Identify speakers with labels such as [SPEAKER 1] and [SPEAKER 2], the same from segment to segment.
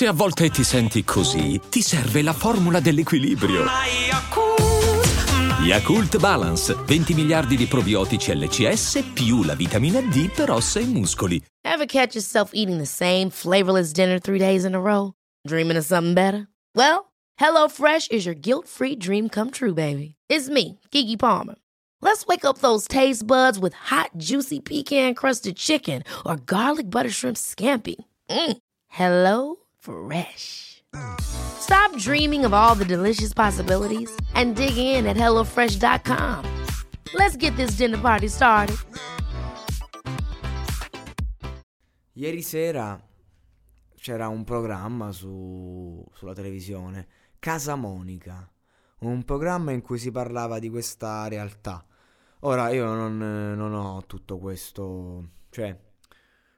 [SPEAKER 1] Se a volte ti senti così, ti serve la formula dell'equilibrio. Yakult Balance, 20 miliardi di probiotici LCS più la vitamina D per ossa e muscoli.
[SPEAKER 2] Ever catch yourself eating the same flavorless dinner three days in a row? Dreaming of something better? Well, HelloFresh is your guilt-free dream come true, baby. It's me, Kiki Palmer. Let's wake up those taste buds with hot, juicy pecan-crusted chicken or garlic butter shrimp scampi. Mm. Hello Fresh. Stop dreaming of all the delicious possibilities and dig in at HelloFresh.com. Let's get this dinner party started.
[SPEAKER 3] Ieri sera c'era un programma su, sulla televisione, Casa Monica, un programma in cui si parlava di questa realtà. Ora io non, non ho tutto questo, cioè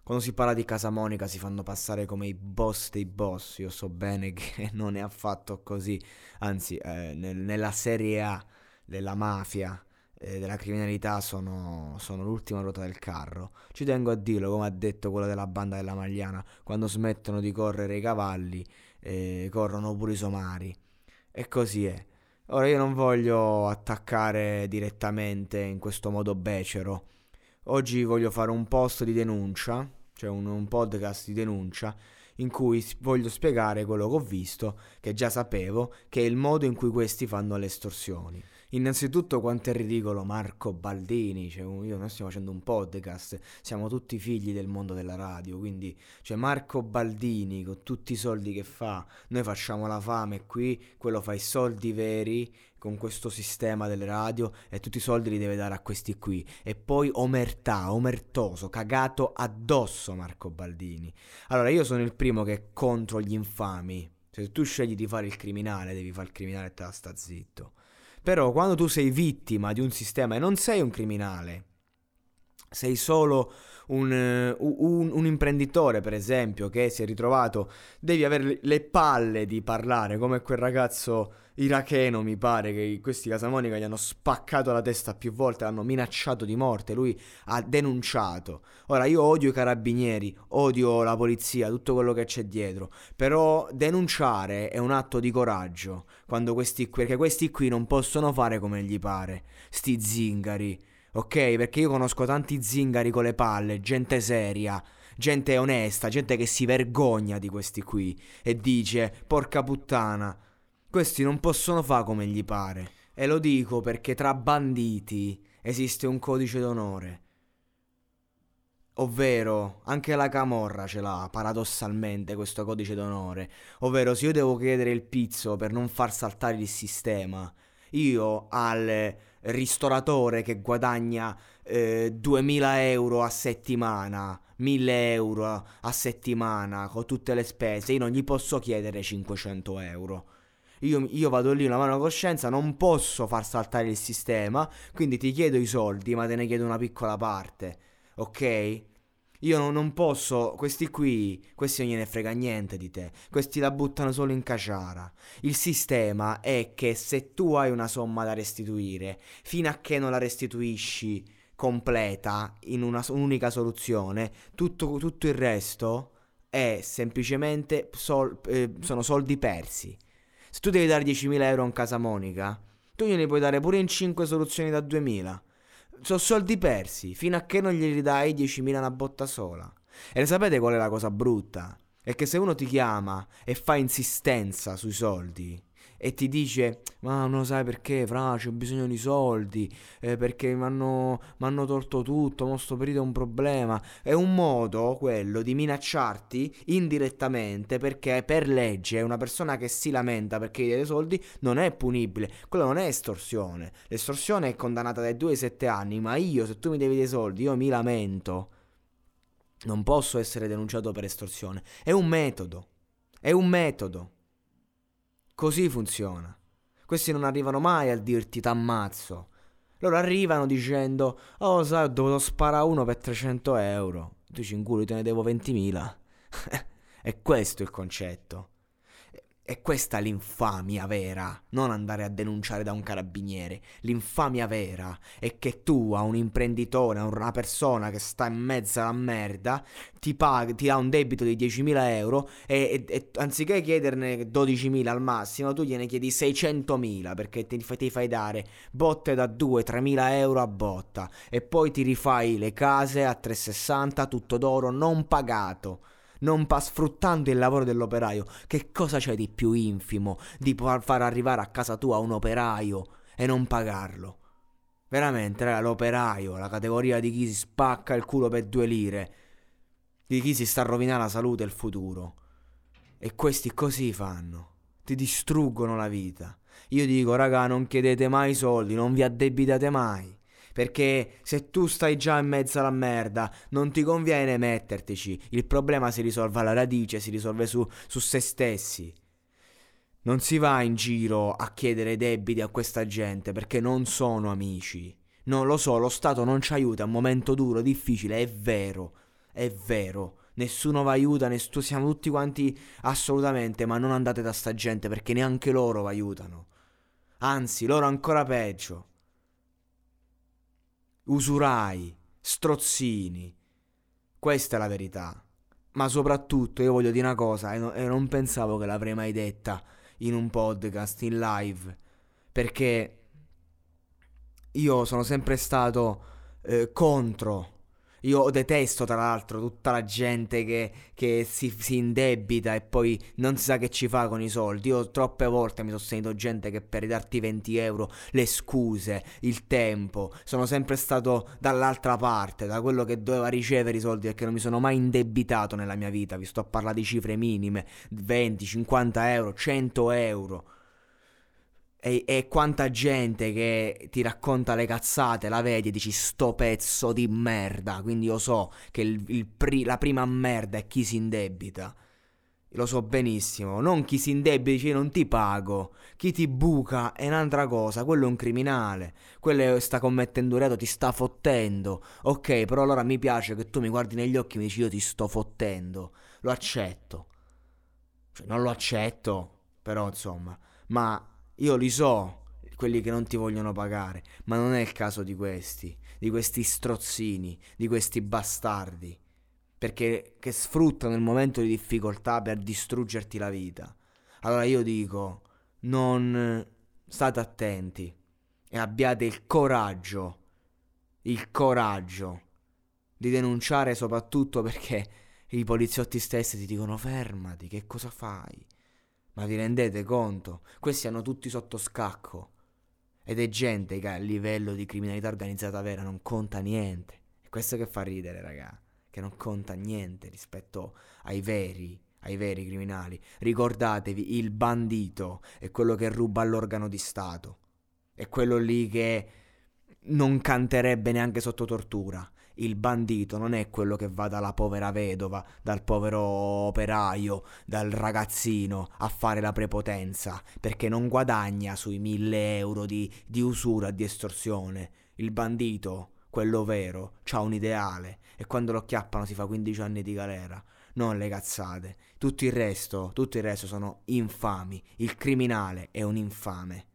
[SPEAKER 3] quando si parla di Casa Monica si fanno passare come i boss dei boss, io so bene che non è affatto così, anzi eh, nel, nella serie A della mafia, eh, della criminalità sono, sono, l'ultima ruota del carro. Ci tengo a dirlo, come ha detto quello della banda della Magliana, quando smettono di correre i cavalli, eh, corrono pure i somari. E così è. Ora io non voglio attaccare direttamente in questo modo becero Oggi voglio fare un post di denuncia, cioè un, un podcast di denuncia, in cui voglio spiegare quello che ho visto, che già sapevo, che è il modo in cui questi fanno le estorsioni. Innanzitutto quanto è ridicolo Marco Baldini, cioè io noi stiamo facendo un podcast, siamo tutti figli del mondo della radio, quindi cioè Marco Baldini con tutti i soldi che fa, noi facciamo la fame qui, quello fa i soldi veri con questo sistema delle radio e tutti i soldi li deve dare a questi qui. E poi omertà, omertoso, cagato addosso Marco Baldini. Allora io sono il primo che è contro gli infami. Se tu scegli di fare il criminale, devi fare il criminale e te la sta zitto. Però quando tu sei vittima di un sistema e non sei un criminale, sei solo un, un, un, imprenditore, per esempio, che si è ritrovato, devi avere le palle di parlare come quel ragazzo iracheno, mi pare, che questi Casamonica gli hanno spaccato la testa più volte, l'hanno minacciato di morte, lui ha denunciato. Ora io odio i carabinieri, odio la polizia, tutto quello che c'è dietro, però denunciare è un atto di coraggio, questi, perché questi qui non possono fare come gli pare, sti zingari ok? Perché io conosco tanti zingari con le palle, gente seria, gente onesta, gente che si vergogna di questi qui e dice, porca puttana, questi non possono fare come gli pare. E lo dico perché tra banditi esiste un codice d'onore. Ovvero, anche la camorra ce l'ha, paradossalmente, questo codice d'onore. Ovvero, se io devo chiedere il pizzo per non far saltare il sistema, io al ristoratore che guadagna eh, 2000 euro a settimana, 1000 euro a settimana con tutte le spese, io non gli posso chiedere 500 euro. Io, io, vado lì una mano a coscienza, non posso far saltare il sistema, quindi ti chiedo i soldi, ma te ne chiedo una piccola parte, ok? Io non posso, questi qui, questi non gliene frega niente di te, questi la buttano solo in caciara. Il sistema è che se tu hai una somma da restituire, fino a che non la restituisci completa in una, un'unica soluzione, tutto, tutto il resto è semplicemente sol, eh, sono soldi persi. Se tu devi dare 10.000 euro a un casa Monica, tu gliene puoi dare pure in 5 soluzioni da 2.000 sono soldi persi fino a che non gli ridai 10.000 una botta sola. E sapete qual è la cosa brutta? È che se uno ti chiama e fa insistenza sui soldi, e ti dice ma non lo sai perché fra c'ho bisogno di soldi eh, perché mi hanno tolto tutto ma sto periodo è un problema. È un modo quello di minacciarti indirettamente perché per legge una persona che si lamenta perché gli dai soldi non è punibile. Quello non è estorsione. L'estorsione è condannata dai 2 ai 7 anni ma io se tu mi devi dei soldi io mi lamento. Non posso essere denunciato per estorsione. È un metodo. È un metodo Così funziona. Questi non arrivano mai a dirti t'ammazzo. Loro arrivano dicendo, oh sai, ho dovuto sparare uno per 300 euro. Tu ci inculi, te ne devo 20.000. è questo il concetto. E questa è l'infamia vera, non andare a denunciare da un carabiniere. L'infamia vera è che tu a un imprenditore, a una persona che sta in mezzo alla merda, ti, paghi, ti dà un debito di 10.000 euro e, e, e anziché chiederne 12.000 al massimo, tu gliene chiedi 600.000 perché ti, ti fai dare botte da 2-3.000 euro a botta e poi ti rifai le case a 360, tutto d'oro, non pagato non pa- sfruttando il lavoro dell'operaio. Che cosa c'è di più infimo di far arrivare a casa tua un operaio e non pagarlo? Veramente, raga, l'operaio, la categoria di chi si spacca il culo per due lire, di chi si sta rovinando la salute e il futuro. E questi così fanno, ti distruggono la vita. Io dico, raga, non chiedete mai soldi, non vi addebitate mai. Perché se tu stai già in mezzo alla merda, non ti conviene mettertici. Il problema si risolve alla radice, si risolve su, su se stessi. Non si va in giro a chiedere debiti a questa gente perché non sono amici. Non lo so, lo Stato non ci aiuta, è un momento duro, difficile, è vero, è vero. Nessuno vi aiuta, nessuno, siamo tutti quanti assolutamente, ma non andate da sta gente perché neanche loro vi aiutano. Anzi, loro ancora peggio usurai, strozzini. Questa è la verità. Ma soprattutto io voglio dire una cosa e, no, e non pensavo che l'avrei mai detta in un podcast, in live, perché io sono sempre stato eh, contro io detesto tra l'altro tutta la gente che, che si, si, indebita e poi non si sa che ci fa con i soldi. Io troppe volte mi sono sentito gente che per darti 20 euro, le scuse, il tempo, sono sempre stato dall'altra parte, da quello che doveva ricevere i soldi perché non mi sono mai indebitato nella mia vita. Vi sto a parlare di cifre minime, 20, 50 euro, 100 euro. E, e, quanta gente che ti racconta le cazzate, la vedi e dici sto pezzo di merda. Quindi io so che il, il pri, la prima merda è chi si indebita. Lo so benissimo. Non chi si indebita dice non ti pago. Chi ti buca è un'altra cosa. Quello è un criminale. Quello sta commettendo un reato, ti sta fottendo. Ok, però allora mi piace che tu mi guardi negli occhi e mi dici io ti sto fottendo. Lo accetto. Cioè, non lo accetto, però insomma. Ma io li so, quelli che non ti vogliono pagare, ma non è il caso di questi, di questi strozzini, di questi bastardi, perché che sfruttano il momento di difficoltà per distruggerti la vita. Allora io dico, non state attenti e abbiate il coraggio, il coraggio di denunciare soprattutto perché i poliziotti stessi ti dicono fermati, che cosa fai? Ma vi rendete conto? Questi hanno tutti sotto scacco. Ed è gente che a livello di criminalità organizzata vera non conta niente. E questo che fa ridere, raga. Che non conta niente rispetto ai veri, ai veri criminali. Ricordatevi, il bandito è quello che ruba l'organo di Stato. È quello lì che non canterebbe neanche sotto tortura il bandito non è quello che va dalla povera vedova, dal povero operaio, dal ragazzino a fare la prepotenza, perché non guadagna sui mille euro di, di usura, di estorsione. Il bandito, quello vero, ha un ideale e quando lo chiappano si fa 15 anni di galera. Non le cazzate. Tutto il resto, tutto il resto sono infami. Il criminale è un infame.